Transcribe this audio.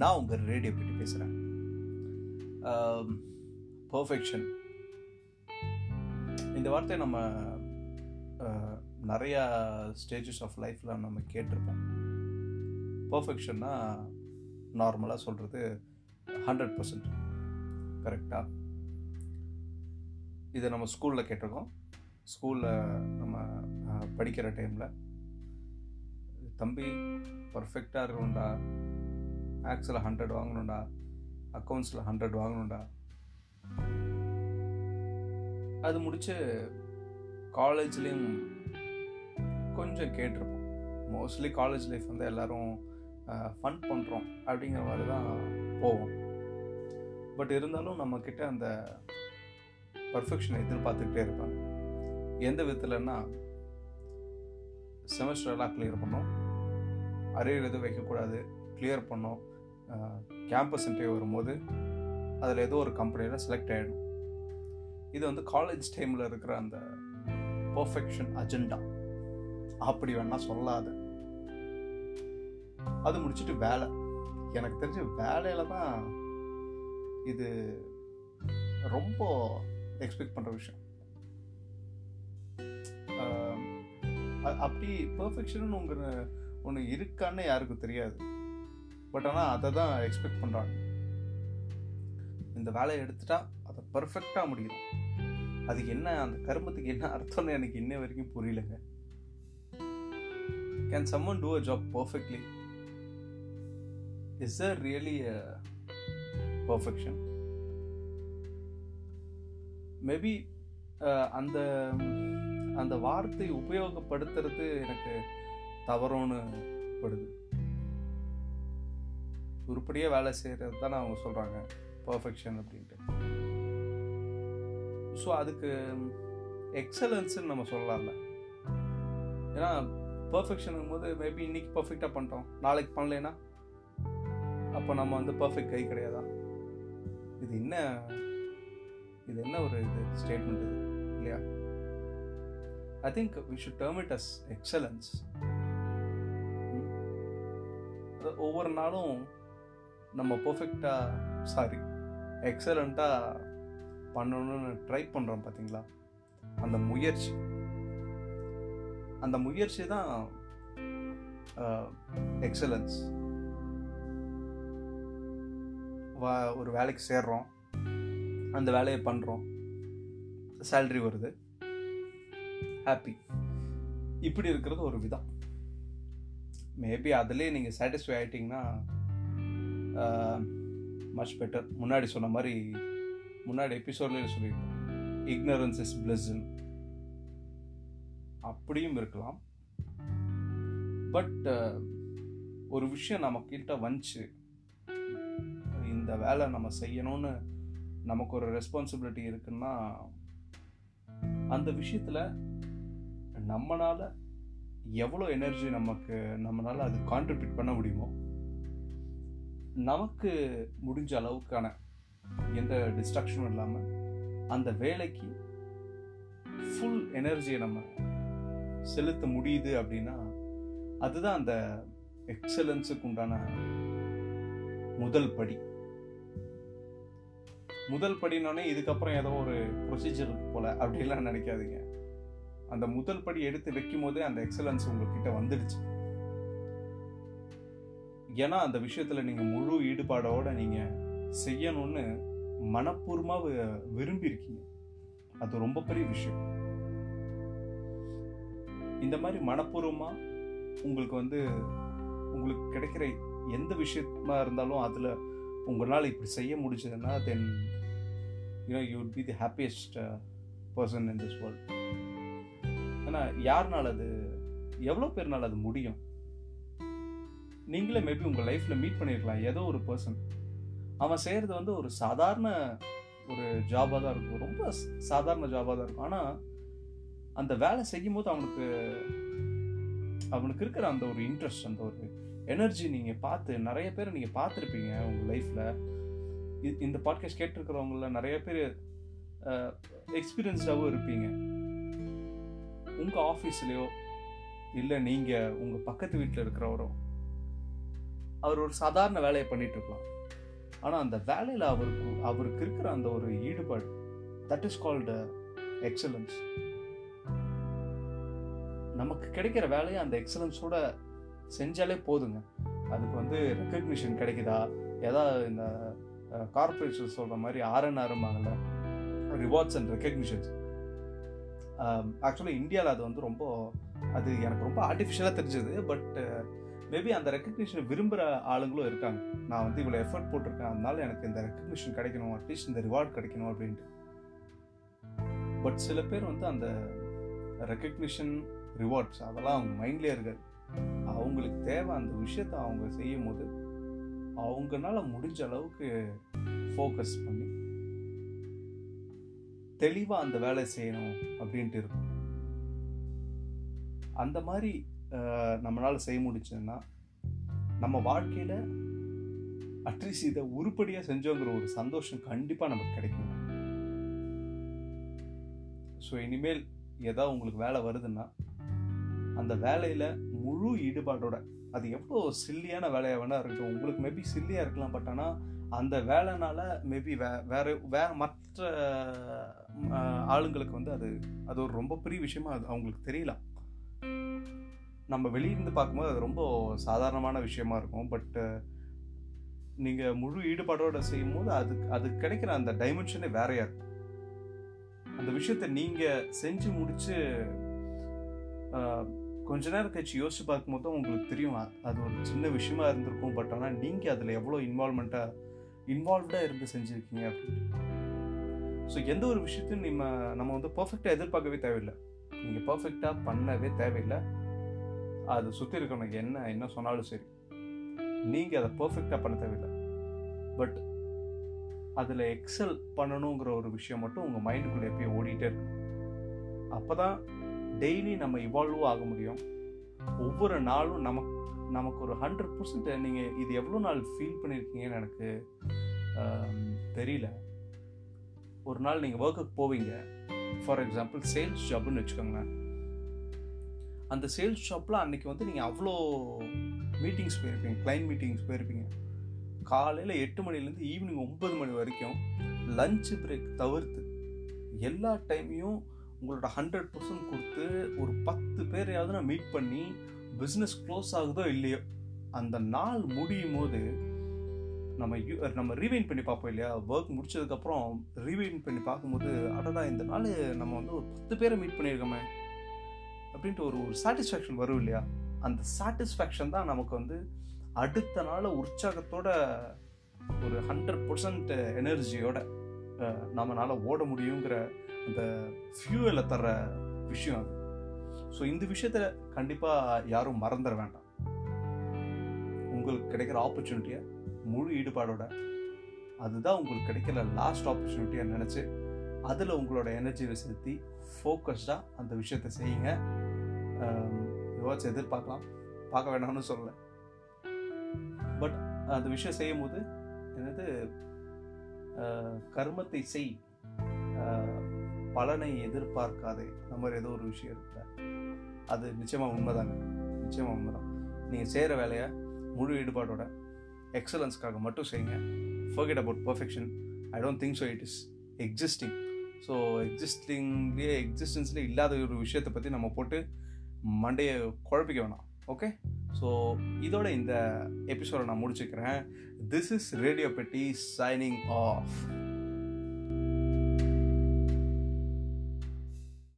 நான் உங்கள் ரேடியோ பற்றி பேசுகிறேன் பர்ஃபெக்ஷன் um, இந்த வார்த்தை நம்ம நிறையா ஸ்டேஜஸ் ஆஃப் லைஃப்பில் நம்ம கேட்டிருப்போம். பர்ஃபெக்ஷன்னா நார்மலாக சொல்கிறது ஹண்ட்ரட் பர்சன்ட் கரெக்டாக இதை நம்ம ஸ்கூலில் கேட்டிருக்கோம். ஸ்கூலில் நம்ம uh, படிக்கிற டைமில் தம்பி பர்ஃபெக்டாக இருக்கணும்டா. ஆக்ஸில் ஹண்ட்ரட் வாங்கணும்டா அக்கௌண்ட்ஸில் ஹண்ட்ரட் வாங்கணும்டா. அது முடிச்சு காலேஜ்லேயும் கொஞ்சம் கேட்டிருப்போம். மோஸ்ட்லி காலேஜ் லைஃப் வந்து எல்லோரும் ஃபன் பண்ணுறோம் அப்படிங்கிற மாதிரி தான் போவோம். பட் இருந்தாலும் நம்மக்கிட்ட அந்த பர்ஃபெக்ஷனை எதிர்பார்த்துக்கிட்டே இருப்பாங்க. எந்த விதத்துலன்னா செமஸ்டர் எல்லாம் கிளியர் பண்ணோம் அரியர் எதுவும் வைக்கக்கூடாது. கிளியர் பண்ணோம். கேம்பஸ் இன்டர்வியூ வரும்போது அதில் ஏதோ ஒரு கம்பெனியில் செலக்ட் ஆகிடும் இது வந்து காலேஜ் டைமில் இருக்கிற அந்த பர்ஃபெக்ஷன் அஜெண்டா அப்படி வேணால் சொல்லாத. அது முடிச்சுட்டு வேலை. எனக்கு தெரிஞ்ச வேலையில் தான் இது ரொம்ப எக்ஸ்பெக்ட் பண்ணுற விஷயம். அப்படி பர்ஃபெக்ஷன் உங்க ஒன்று இருக்கான்னு யாருக்கும் தெரியாது. பட் ஆனால் அதை தான் எக்ஸ்பெக்ட் பண்ணுறாங்க இந்த வேலையை எடுத்துட்டா அதை பர்ஃபெக்டாக முடியும் அதுக்கு என்ன அந்த கருமத்துக்கு என்ன அர்த்தம்னு எனக்கு இன்ன வரைக்கும் புரியலங்க. Can someone do a job perfectly is there really perfection maybe அந்த அந்த வார்த்தை உபயோகப்படுத்துறது எனக்கு தவறோன்னு படுது. உருப்படியாக வேலை செய்கிறது தானே அவங்க சொல்கிறாங்க பர்ஃபெக்ஷன் அப்படின்ட்டு. ஸோ அதுக்கு எக்ஸலன்ஸுன்னு நம்ம சொல்லலாம்ல. ஏன்னா பர்ஃபெக்ஷனுங்கும் போது மேபி இன்னைக்கு பர்ஃபெக்டாக பண்ணிட்டோம். நாளைக்கு பண்ணலைன்னா அப்போ நம்ம வந்து பர்ஃபெக்ட் கை கிடையாதா? இது என்ன இது என்ன ஒரு இது ஸ்டேட்மெண்ட் இது இல்லையா? I think we should term it as excellence ஒவ்வொரு நாளும் நம்ம பர்ஃபெக்டாக சாரி எக்ஸலண்ட்டாக பண்ணணும்னு ட்ரை பண்ணுறோம் பார்த்தீங்களா அந்த முயற்சி. அந்த முயற்சி தான் எக்ஸலன்ஸ் வா ஒரு வேலைக்கு சேர்றோம். அந்த வேலையை பண்ணுறோம் சேல்ரி வருது. ஹாப்பி இப்படி இருக்கிறது ஒரு விதம். மேபி அதுலேயே நீங்கள் சாட்டிஸ்ஃபை ஆகிட்டிங்கன்னா மச் பெட்டர் முன்னாடி சொன்ன மாதிரி முன்னாடி எபிசோட்லேயே சொல்லியிருக்கோம் இக்னரன்ஸ் இஸ் பிளஸ்ன்னு அப்படியும் இருக்கலாம். பட் ஒரு விஷயம் நம்ம கிட்ட வந்துச்சு. இந்த வேலை நம்ம செய்யணும்னு நமக்கு ஒரு ரெஸ்பான்சிபிலிட்டி இருக்குன்னா அந்த விஷயத்தில் நம்மளால் எவ்வளோ எனர்ஜி நமக்கு நம்மளால் அது கான்ட்ரிபியூட் பண்ண முடியுமோ நமக்கு முடிஞ்ச அளவுக்கான எந்த டிஸ்ட்ராக்ஷனும் இல்லாமல் அந்த வேலைக்கு ஃபுல் எனர்ஜியை நம்ம செலுத்த முடியுது அப்படின்னா அதுதான் அந்த எக்ஸலன்ஸுக்கு உண்டான முதல் படி. முதல் படினோடனே இதுக்கப்புறம் ஏதோ ஒரு ப்ரொசீஜர் இருக்கு போல அப்படிலாம் நினைக்காதீங்க. அந்த முதல் படி எடுத்து வைக்கும் போதே அந்த எக்ஸலன்ஸ் உங்ககிட்ட வந்துடுச்சு. ஏன்னா அந்த விஷயத்தில் நீங்கள் முழு ஈடுபாடோடு நீங்கள் செய்யணும்னு மனப்பூர்வமாக விரும்பியிருக்கீங்க. அது ரொம்ப பெரிய விஷயம். இந்த மாதிரி மனப்பூர்வமாக உங்களுக்கு வந்து உங்களுக்கு கிடைக்கிற எந்த விஷயமா இருந்தாலும் அதில் உங்களால் இப்படி செய்ய முடிஞ்சதுன்னா then you know you would be the happiest person in this world ஆனால் யாருனால அது எவ்வளோ பேர்னால அது முடியும்? நீங்களே மேபி உங்கள் லைஃப்பில் மீட் பண்ணியிருக்கலாம் ஏதோ ஒரு பர்சன் அவன் செய்கிறது வந்து ஒரு சாதாரண ஒரு ஜாபாக தான் இருக்கும். ரொம்ப சாதாரண ஜாபாக தான் இருக்கும். ஆனால் அந்த வேலை செய்யும் போது அவனுக்கு அவனுக்கு இருக்கிற அந்த ஒரு இன்ட்ரெஸ்ட் அந்த ஒரு எனர்ஜி நீங்கள் பார்த்து நிறைய பேர் நீங்கள் பார்த்துருப்பீங்க உங்கள் லைஃப்பில் இந்த பாட்காஸ்ட் கேட்டிருக்கிறவங்கள நிறைய பேர் எக்ஸ்பீரியன்ஸ்டாகவும் இருப்பீங்க. உங்கள் ஆஃபீஸ்லேயோ இல்லை நீங்கள் உங்கள் பக்கத்து வீட்டில் இருக்கிறவரோ அவர் ஒரு சாதாரண வேலையை பண்ணிட்டு இருக்கலாம் ஆனால் அந்த வேலையில் அவருக்கு அவருக்கு இருக்கிற அந்த ஒரு ஈடுபாடு தட் இஸ் கால்டு எக்ஸலன்ஸ் நமக்கு கிடைக்கிற வேலையை அந்த எக்ஸலன்ஸோட செஞ்சாலே போதுங்க. அதுக்கு வந்து ரெக்கக்னிஷன் கிடைக்குதா? ஏதாவது இந்த கார்பரேஷன் சொல்கிற மாதிரி ஆர்என்ஆர்ம்பாங்கல்ல ரிவார்ட்ஸ் அண்ட் ரெக்கக்னிஷன்ஸ் ஆக்சுவலாக இந்தியாவில் அது வந்து ரொம்ப அது எனக்கு ரொம்ப ஆர்டிஃபிஷியலாக தெரிஞ்சது பட் மேபி அந்த ரெக்கக்னிஷனை விரும்புகிற ஆளுங்களும் இருக்காங்க. நான் வந்து இவ்வளோ எஃபர்ட் போட்டிருக்கேன். அதனால எனக்கு இந்த ரெக்கக்னிஷன் கிடைக்கணும். அட்லீஸ்ட் இந்த ரிவார்ட் கிடைக்கணும் அப்படின்ட்டு. பட் சில பேர் வந்து அந்த ரெக்கக்னிஷன் ரிவார்ட்ஸ் அதெல்லாம் அவங்க மைண்ட்லேயே இருக்காது. அவங்களுக்கு தேவை அந்த விஷயத்த அவங்க செய்யும் போது அவங்கனால முடிஞ்ச அளவுக்கு ஃபோக்கஸ் பண்ணி தெளிவாக அந்த வேலை செய்யணும் அப்படின்ட்டு இருக்கும். அந்த மாதிரி நம்மளால் செய்ய முடிச்சதுன்னா நம்ம வாழ்க்கையில் அட்லீஸ்ட் இதை உருப்படியாக செஞ்சோங்கிற ஒரு சந்தோஷம் கண்டிப்பாக நமக்கு கிடைக்கும். ஸோ இனிமேல் ஏதாவது உங்களுக்கு வேலை வருதுன்னா அந்த வேலையில் முழு ஈடுபாடோட அது எவ்வளோ சில்லியான வேலையாக வேணால் இருக்கட்டும் உங்களுக்கு மேபி சில்லியாக இருக்கலாம் பட் ஆனால் அந்த வேலைனால மேபி வே வேறு வே மற்ற ஆளுங்களுக்கு வந்து அது அது ஒரு ரொம்ப பெரிய விஷயமா அது அவங்களுக்கு தெரியலாம். நம்ம வெளியிருந்து பார்க்கும்போது அது ரொம்ப சாதாரணமான விஷயமா இருக்கும். பட் நீங்கள் முழு ஈடுபாடோடு செய்யும் போது அது அது கிடைக்கிற அந்த டைமென்ஷனே வேறையா இருக்கும் அந்த விஷயத்த நீங்கள் செஞ்சு முடித்து கொஞ்ச நேரம் கழிச்சு யோசிச்சு பார்க்கும்போது தான் உங்களுக்கு தெரியும். அது ஒரு சின்ன விஷயமா இருந்திருக்கும். பட் ஆனால் நீங்கள் அதில் எவ்வளோ இன்வால்மெண்ட்டாக இன்வால்வ்டாக இருந்து செஞ்சுருக்கீங்க அப்படின்ட்டு ஸோ எந்த ஒரு விஷயத்தையும் நம்ம நம்ம வந்து பர்ஃபெக்டாக எதிர்பார்க்கவே தேவையில்லை. நீங்கள் பர்ஃபெக்டாக பண்ணவே தேவையில்லை. அது சுற்றி இருக்கவனுக்கு என்ன என்ன சொன்னாலும் சரி. நீங்கள் அதை பர்ஃபெக்டாக பண்ண தேவையில்லை. பட் அதில் எக்ஸல் பண்ணணுங்கிற ஒரு விஷயம் மட்டும் உங்கள் மைண்டுக்குள்ளே எப்பயும் ஓடிட்டே இருக்கும். அப்போ தான் டெய்லி நம்ம இவால்வ் ஆக முடியும். ஒவ்வொரு நாளும் நமக்கு நமக்கு ஒரு ஹண்ட்ரட் பர்சன்ட் நீங்கள் இது எவ்வளோ நாள் ஃபீல் பண்ணியிருக்கீங்கன்னு எனக்கு தெரியல. ஒரு நாள் நீங்கள் ஒர்க்குக்கு போவீங்க. ஃபார் எக்ஸாம்பிள் சேல்ஸ் ஜாப்னு வச்சுக்கோங்களேன். அந்த சேல்ஸ் ஷாப்பில் அன்றைக்கி வந்து நீங்கள் அவ்வளோ மீட்டிங்ஸ் போயிருப்பீங்க கிளைண்ட் மீட்டிங்ஸ் போயிருப்பீங்க. காலையில் எட்டு மணிலேருந்து ஈவினிங் ஒம்பது மணி வரைக்கும் லஞ்ச் பிரேக் தவிர்த்து எல்லா டைமையும் உங்களோட ஹண்ட்ரட் பர்சன்ட் கொடுத்து ஒரு பத்து பேரையாவது நான் மீட் பண்ணி பிஸ்னஸ் க்ளோஸ் ஆகுதோ இல்லையோ அந்த நாள் முடியும் போது நம்ம நம்ம ரீவைன் பண்ணி பார்ப்போம் இல்லையா? ஒர்க் முடிச்சதுக்கப்புறம் ரீவைன் பண்ணி பார்க்கும்போது அடடா இந்த நாள் நம்ம வந்து ஒரு பத்து பேரை மீட் பண்ணியிருக்கோமே. அப்படின்ட்டு ஒரு ஒரு சாட்டிஸ்ஃபேக்ஷன் வரும் இல்லையா? அந்த சாட்டிஸ்ஃபேக்ஷன் தான் நமக்கு வந்து அடுத்த நாள் உற்சாகத்தோட ஒரு ஹண்ட்ரட் பர்சன்ட் எனர்ஜியோட நம்மளால் ஓட முடியுங்கிற அந்த ஃபியூவலை தர்ற விஷயம் அது. ஸோ இந்த விஷயத்த கண்டிப்பாக யாரும் மறந்துட வேண்டாம். உங்களுக்கு கிடைக்கிற ஆப்பர்ச்சுனிட்டியை முழு ஈடுபாடோட அதுதான் உங்களுக்கு கிடைக்கிற லாஸ்ட் ஆப்பர்ச்சுனிட்டியாக நினச்சி அதில் உங்களோட எனர்ஜியை செலுத்தி ஃபோக்கஸ்டாக அந்த விஷயத்த செய்யுங்க. ஏதாச்சும் எதிர்பார்க்கலாம். பார்க்க வேண்டாம்னு சொல்லலை. பட் அந்த விஷயம் செய்யும் போது என்னது கர்மத்தை செய். பலனை எதிர்பார்க்காதே. அந்த மாதிரி ஏதோ ஒரு விஷயம் இருக்குல்ல. அது நிச்சயமாக உண்மைதாங்க. நிச்சயமாக உண்மைதான். நீங்கள் செய்கிற வேலையை முழு ஈடுபாடோட எக்ஸலன்ஸ்க்காக மட்டும் செய்யுங்க. Forget about perfection I don't think so it is existing so எக்ஸிஸ்டிங்லேயே எக்ஸிஸ்டன்ஸ்லேயே இல்லாத ஒரு விஷயத்தை பற்றி நம்ம போட்டு மண்டையை குழப்பிக்க வேணாம். ஓகே ஸோ இதோட இந்த எபிசோடை நான் முடிச்சுக்கிறேன். This is radio Petti signing off